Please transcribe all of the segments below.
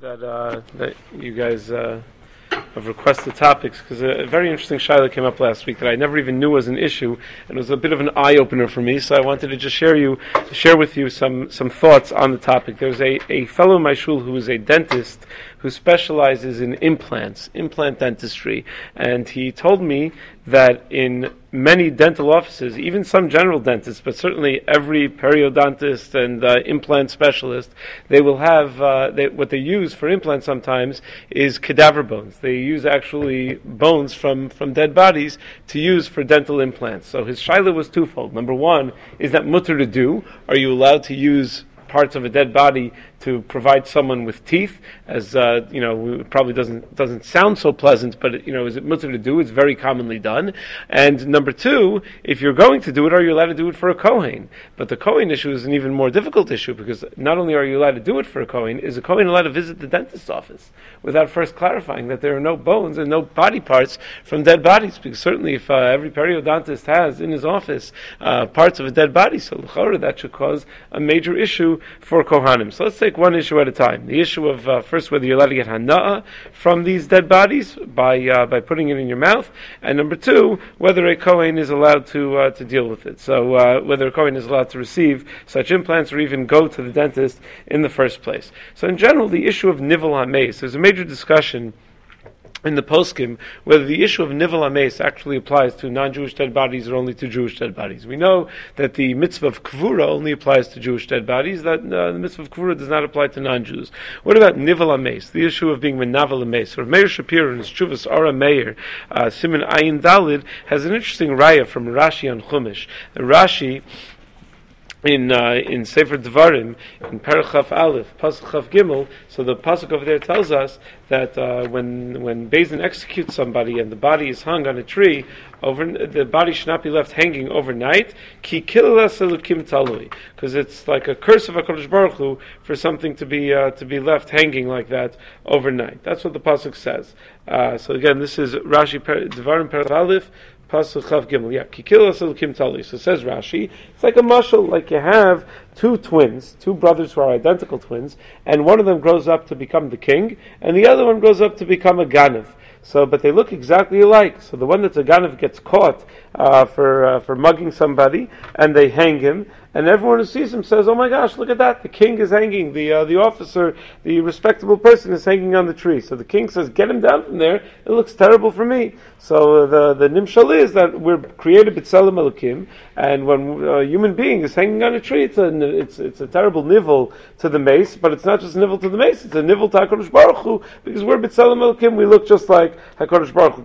that uh, that you guys uh, have requested topics because a, a very interesting shaila came up last week that I never even knew was an issue, and it was a bit of an eye opener for me. So I wanted to just share you share with you some some thoughts on the topic. There's a, a fellow in my shul who is a dentist who specializes in implants, implant dentistry, and he told me that in many dental offices, even some general dentists, but certainly every periodontist and uh, implant specialist, they will have uh, they, what they use for implants sometimes is cadaver bones. They use actually bones from, from dead bodies to use for dental implants. So his shaila was twofold. Number one, is that mutter to do? Are you allowed to use parts of a dead body to provide someone with teeth, as uh, you know, it probably doesn't doesn't sound so pleasant, but you know, is it mutter to do? It's very commonly done. And number two, if you're going to do it, are you allowed to do it for a kohen? But the kohen issue is an even more difficult issue because not only are you allowed to do it for a kohen, is a kohen allowed to visit the dentist's office without first clarifying that there are no bones and no body parts from dead bodies? Because certainly, if uh, every periodontist has in his office uh, parts of a dead body, so that should cause a major issue for kohanim. So let's take one issue at a time. The issue of uh, first whether you're allowed to get hana'a from these dead bodies by uh, by putting it in your mouth, and number two, whether a kohen is allowed to uh, to deal with it. So uh, whether a kohen is allowed to receive such implants or even go to the dentist in the first place. So in general, the issue of nivel hameis, there's a major discussion in the poskim whether the issue of nivel ames actually applies to non-Jewish dead bodies or only to Jewish dead bodies. We know that the mitzvah of kvura only applies to Jewish dead bodies. That uh, the mitzvah of kvura does not apply to non-Jews. What about nivel ames? The issue of being menavel ames. Or Meir Shapiro in his Chuvas Or HaMeir uh, Simon Ayin Dalid has an interesting raya from Rashi on Chumash. Rashi in uh, in Sefer Devarim in Perachaf Aleph Pasuk Gimel. So the pasuk over there tells us that uh, when when Beis Din executes somebody and the body is hung on a tree, over the body should not be left hanging overnight. Ki talui, because it's like a curse of Hakadosh Baruch Hu for something to be uh, to be left hanging like that overnight. That's what the pasuk says. Uh, so again, this is Rashi Devarim Perachaf Aleph Pasuk Chav Gimel. Yeah, Kikil Kim Tali. So says Rashi, it's like a mushal, like you have two twins, two brothers who are identical twins, and one of them grows up to become the king, and the other one grows up to become a ganav. So, but they look exactly alike. So the one that's a ganav gets caught uh, for uh, for mugging somebody, and they hang him, and everyone who sees him says, "Oh my gosh, look at that! The king is hanging. The uh, the officer, the respectable person, is hanging on the tree." So the king says, "Get him down from there. It looks terrible for me." So uh, the the nimshal is that we're created b'tzelem elokim, and when a human being is hanging on a tree, it's a it's it's a terrible nivel to the mace, but it's not just nivel to the mace; it's a nivel to Hakadosh Baruch Hu, because we're b'tzelem elokim. We look just like Hakadosh Baruch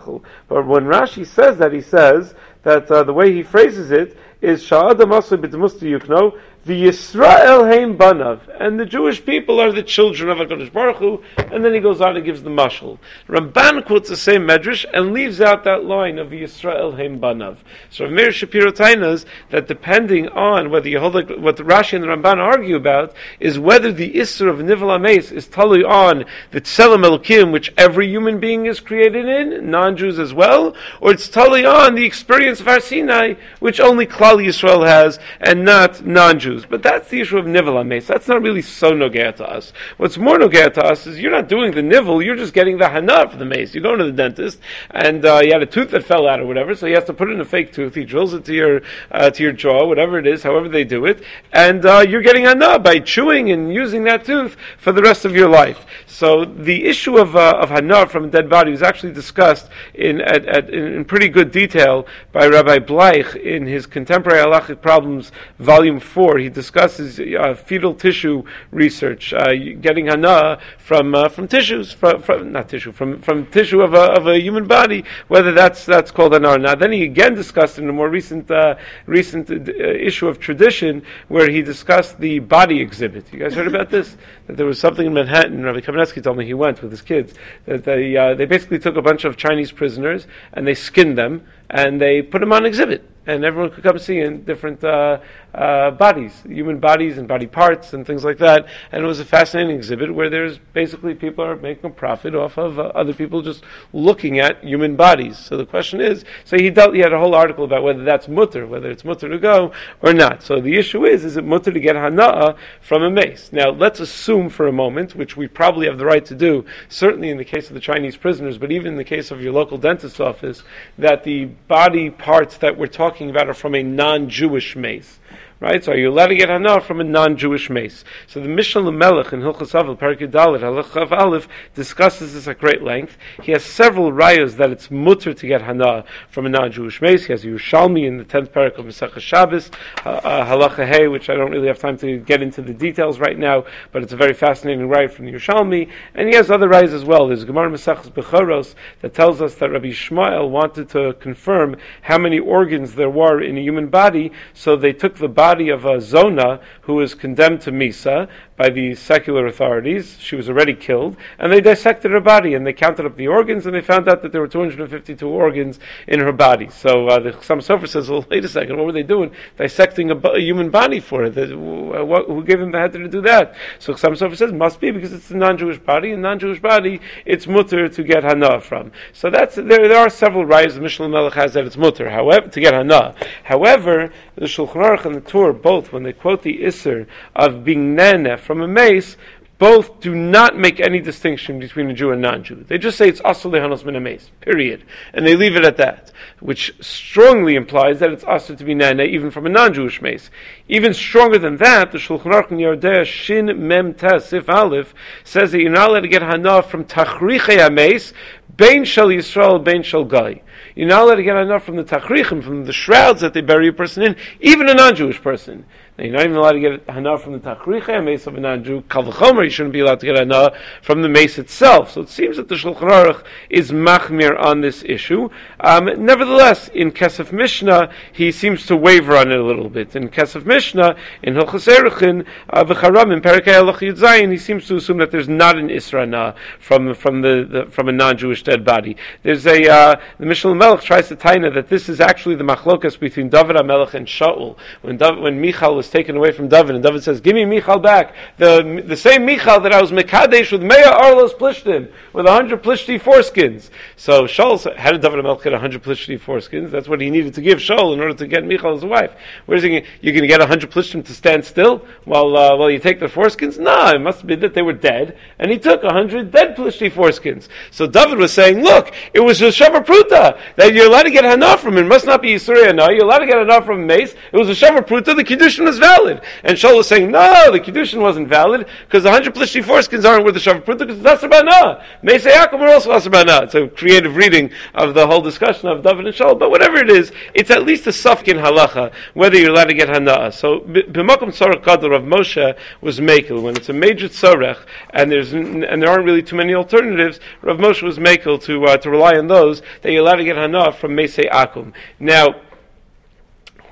Hu. But when Rashi says that, he says that uh, the way he phrases it is Sha'adam Asli B'Demusti Yukno, the Yisrael Haim Banav, and the Jewish people are the children of HaKadosh Baruch Hu, and then he goes on and gives the mashal. Ramban quotes the same medrash and leaves out that line of the Yisrael Haim Banav. So Meir Shapiro tainas that depending on whether you hold like, what the Rashi and the Ramban argue about is whether the Isra of Nivel Ames is totally on the Tselem Elokim, which every human being is created in, non-Jews as well, or it's totally on the experience of Har Sinai, which only Klal Yisrael has, and not non-Jews. But that's the issue of nivel ames. That's not really so nogea to us. What's more nogea to us is you're not doing the nivel, you're just getting the hana for the mace. You go to the dentist and uh, you had a tooth that fell out or whatever, so he has to put in a fake tooth. He drills it to your uh, to your jaw, whatever it is, however they do it, and uh, you're getting hana by chewing and using that tooth for the rest of your life. So the issue of uh, of hana from a dead body was actually discussed in at, at, in pretty good detail by Rabbi Bleich in his Contemporary Halachic Problems, Volume Four. He he discusses uh, fetal tissue research, uh, getting hana from uh, from tissues, from, from, not tissue, from, from tissue of a, of a human body, whether that's that's called hana. Now, then he again discussed in a more recent uh, recent uh, issue of tradition where he discussed the body exhibit. You guys heard about this? That there was something in Manhattan. Rabbi Kamenetsky told me he went with his kids. That they uh, they basically took a bunch of Chinese prisoners and they skinned them and they put them on exhibit and everyone could come see in different uh, uh, bodies, human bodies and body parts and things like that. And it was a fascinating exhibit where there's basically people are making a profit off of uh, other people just looking at human bodies. So the question is, so he dealt, he had a whole article about whether that's mutter, whether it's mutter to go or not. So the issue is, is it mutter to get hana'a from a mace? Now let's assume for a moment, which we probably have the right to do, certainly in the case of the Chinese prisoners, but even in the case of your local dentist's office, that the body parts that we're talking about are from a non-Jewish mace right? So are you allowed to get hana from a non-Jewish mace? So the Mishnah Melech in Hilchas Avil, Parakid Dalit, Halach Aleph, discusses this at great length. He has several rayas that it's mutter to get hana from a non-Jewish mace. He has Yerushalmi in the 10th parak of Masechah Shabbos, uh, uh, Halacha Hey, which I don't really have time to get into the details right now, but it's a very fascinating raya from Yerushalmi. And he has other rayas as well. There's Gemara Masechah Bechoros that tells us that Rabbi Shmuel wanted to confirm how many organs there were in a human body, so they took the body body of a Zona who was condemned to Misa by the secular authorities. She was already killed, and they dissected her body and they counted up the organs and they found out that there were 252 organs in her body. So uh, the Chassam Sofer says, well, wait a second, what were they doing? Dissecting a, a human body for? The, what, who gave them the head to do that? So Chassam Sofer says, must be because it's a non-Jewish body, and non-Jewish body, it's mutter to get hana from. So that's, there, there are several rights the Mishnah Melech has that it's mutter, however, to get hana. However, the Shulchan Aruch and the Tur, both, when they quote the Isser of being nene from a mace, both do not make any distinction between a Jew and non-Jew. They just say it's asur lehanos min a mace, period. And they leave it at that, which strongly implies that it's asur to be nene even from a non-Jewish mace. Even stronger than that, the Shulchan Aruch in Yoreh De'ah Shin Mem Tes Sif Aleph says that you're not allowed to get hana from tachrichei mace, bein shel Yisrael, bein shel Gai. You're not allowed to get enough from the tachrichim, from the shrouds that they bury a person in, even a non-Jewish person. Now, you're not even allowed to get hana from the tachricha mace of a non-Jew. Kalvachomer, you shouldn't be allowed to get hana from the mace itself. So it seems that the Shulchan Aruch is machmir on this issue. Um, nevertheless, in Kesef Mishnah, he seems to waver on it a little bit. In Kesef Mishnah, in Hilchas Eruchin, uh, v'charam, in Perikei Halach Yudzayin, he seems to assume that there's not an Isra from, from, the, the, from a non-Jewish dead body. There's a, uh, the Mishnah Melech tries to taina that this is actually the machlokas between David HaMelech and Shaul. When, David, when Michal was taken away from David, and David says, "Give me Michal back." The the same Michal that I was mekadesh with Mea Arlos Plishtim with a hundred Plishti foreskins. So Shaul "How did David Melch get a hundred Plishti foreskins? That's what he needed to give Shaul in order to get Michal as a wife. Where's he? You're going to get a hundred Plishtim to stand still while uh, while you take the foreskins? No, it must be that they were dead, and he took a hundred dead Plishti foreskins. So David was saying, "Look, it was a Shavar Pruta that you're allowed to get Hana from. It must not be Yisuri Hana. You're allowed to get Hana from Mace. It was a Shavar Pruta. The Kiddushin valid." And Shaul was saying, no, the Kiddushin wasn't valid because the 100 Plishti foreskins aren't worth the Shavar Pruta because it's Asabana. Mesei Akum are also Asabana. It's a creative reading of the whole discussion of David and Shaul. But whatever it is, it's at least a Safkin halacha whether you're allowed to get Hana'ah. So, B'makom Tzorech Gadol of Moshe was Mekel. When it's a major Tzorech and, there's, and there aren't really too many alternatives, Rav Moshe was Mekel to, uh, to rely on those that you're allowed to get Hana'ah from Mesei Akum. Now,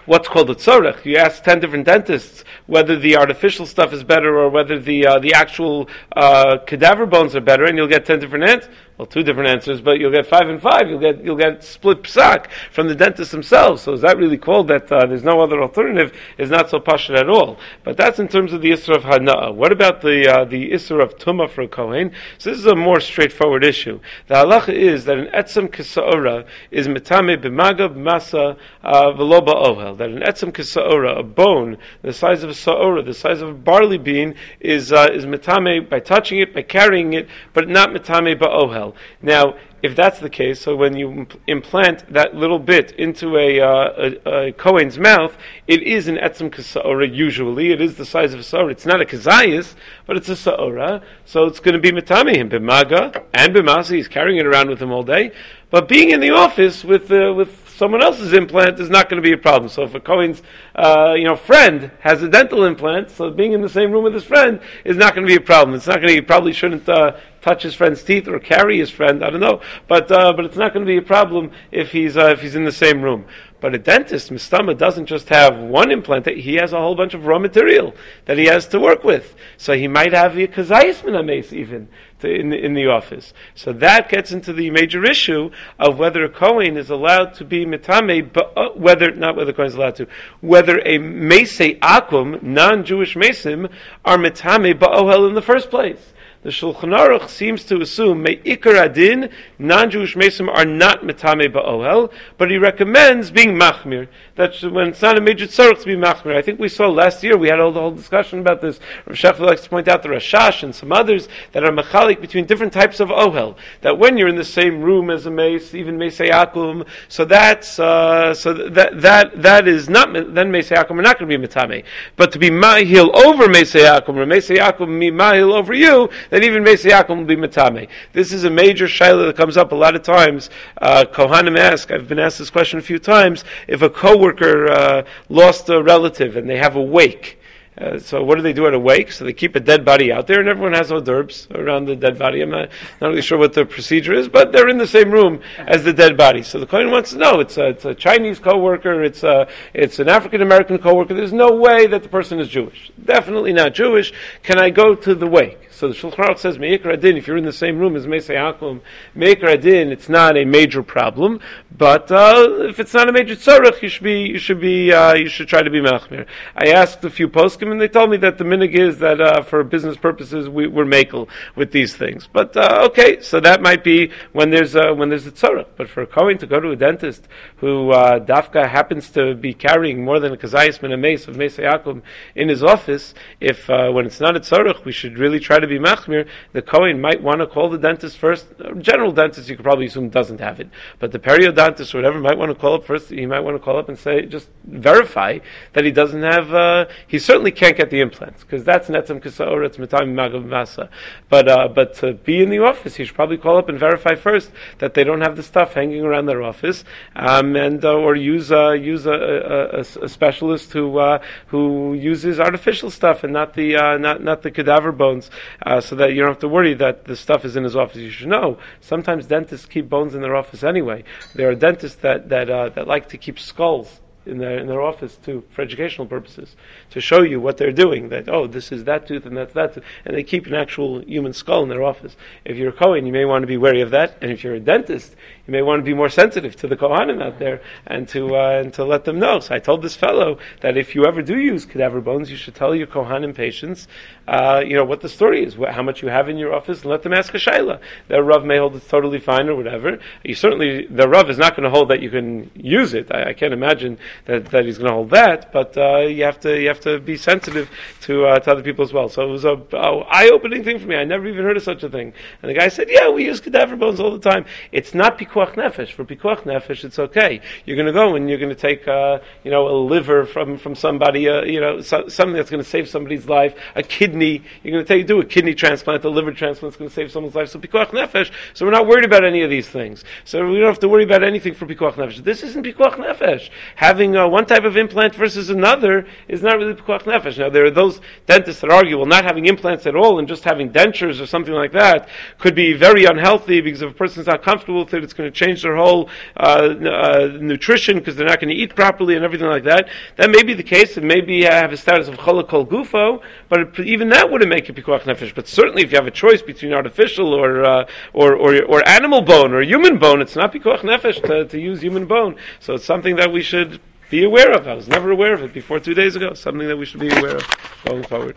what's called a tzorech. You ask ten different dentists whether the artificial stuff is better or whether the uh, the actual uh, cadaver bones are better, and you'll get ten different answers well, two different answers, but you'll get five and five. You'll get you'll get split psak from the dentist themselves. So is that really called that uh, there's no other alternative? Is not so pashut at all. But that's in terms of the isra of hana'a. What about the uh, the isra of tuma for a kohen? So this is a more straightforward issue. The halacha is that an etzem kisaora is metame b'maga b'masa uh, v'loba ohel. That an etzem kisaora, a bone the size of a saora, the size of a barley bean, is uh, is metame by touching it, by carrying it, but not metame ba'ohel Now, if that's the case, so when you implant that little bit into a, uh, a, a Kohen's mouth, it is an etzem kasaora usually. It is the size of a saora. It's not a kazayas, but it's a saora. So it's going to be him bimaga and bimasi. He's carrying it around with him all day. But being in the office with, uh, with someone else's implant is not going to be a problem. So if a Kohen's, uh, you know, friend has a dental implant, so being in the same room with his friend is not going to be a problem. It's not going to, he probably shouldn't, uh, touch his friend's teeth or carry his friend. I don't know, but uh, but it's not going to be a problem if he's uh, if he's in the same room. But a dentist, Mistama, doesn't just have one implant, he has a whole bunch of raw material that he has to work with. So he might have a kazayis minames even to, in, in the office. So that gets into the major issue of whether a Kohen is allowed to be mitame, but uh, whether, not whether a Kohen is allowed to, whether a mese akum, non-Jewish mesim, are mitame ba'ohel in the first place the Shulchan Aruch seems to assume Me'ikar Adin, non-Jewish Mesim are not Metame Ba'ohel, but he recommends being Machmir. That when it's not a major tzarech to be Machmir. I think we saw last year, we had all the whole discussion about this. Rav likes to point out the Rashash and some others that are Machalik between different types of Ohel. That when you're in the same room as a Mace, even Mace so that's, uh, so that, that, that is not, then Mace Yakum are not going to be Metame. But to be Mahil over Mace Yakum, or Mace Yakum be Mahil over you, then even Beis Yaakov will be Matame. This is a major shaila that comes up a lot of times. Uh, Kohanim ask, I've been asked this question a few times, if a coworker uh, lost a relative and they have a wake, uh, so what do they do at a wake? So they keep a dead body out there, and everyone has hors d'oeuvres around the dead body. I'm not, not really sure what the procedure is, but they're in the same room as the dead body. So the Kohen wants to know: it's a, it's a Chinese coworker, it's a, it's an African American coworker. There's no way that the person is Jewish. Definitely not Jewish. Can I go to the wake? So the Shulchan Aruch says, Meikar Adin, if you're in the same room as Mesei Hakum, Meikar Adin, it's not a major problem, but uh, if it's not a major tzarech, you should be, you should be, uh, you should try to be Machmir. I asked a few poskim, and they told me that the minig is that uh, for business purposes, we, we're makel with these things. But uh, okay, so that might be when there's a, when there's a tzarech. But for a Kohen to go to a dentist who uh, Dafka happens to be carrying more than a kazayis min a mace of Mesei Hakum in his office, if uh, when it's not a tzarech, we should really try to to be machmir, the Kohen might want to call the dentist first. General dentist, you could probably assume doesn't have it, but the periodontist or whatever might want to call up first. He might want to call up and say, just verify that he doesn't have. Uh, he certainly can't get the implants because that's netzem kisaor. It's mitami magav masa. But uh, but to be in the office, he should probably call up and verify first that they don't have the stuff hanging around their office, um, and uh, or use uh, use a, a, a, a, specialist who uh, who uses artificial stuff and not the uh, not not the cadaver bones uh, so that you don't have to worry that the stuff is in his office. You should know sometimes dentists keep bones in their office anyway. There are dentists that that uh, that like to keep skulls in their in their office too for educational purposes to show you what they're doing. That oh, this is that tooth and that's that, tooth. and they keep an actual human skull in their office. If you're a Kohen, you may want to be wary of that, and if you're a dentist, you may want to be more sensitive to the Kohanim out there and to uh, and to let them know. So I told this fellow that if you ever do use cadaver bones, you should tell your Kohanim patients, uh, you know, what the story is, how much you have in your office, and let them ask a shaila. Their Rav may hold it's totally fine or whatever. You certainly the Rav is not going to hold that you can use it. I, I can't imagine that, that he's going to hold that, but uh, you have to you have to be sensitive to uh, to other people as well. So it was a, a eye opening thing for me. I never even heard of such a thing. And the guy said, "Yeah, we use cadaver bones all the time. It's not pikuach nefesh. For pikuach nefesh, it's okay. You're going to go and you're going to take uh, you know a liver from from somebody, uh, you know so, something that's going to save somebody's life, a kidney. You're going to take do a kidney transplant, a liver transplant is going to save someone's life. So pikuach nefesh. So we're not worried about any of these things. So we don't have to worry about anything for pikuach nefesh. This isn't pikuach nefesh. Having uh, one type of implant versus another is not really pikuach nefesh. Now, there are those dentists that argue, well, not having implants at all and just having dentures or something like that could be very unhealthy because if a person's not comfortable with it, it's going to change their whole uh, uh, nutrition because they're not going to eat properly and everything like that. That may be the case. It may be have a status of cholakol gufo, but it, even that wouldn't make it pikuach nefesh. But certainly, if you have a choice between artificial or uh, or, or, or animal bone or human bone, it's not pikuach nefesh to, to use human bone. So it's something that we should be aware of. I was never aware of it before two days ago. Something that we should be aware of going forward.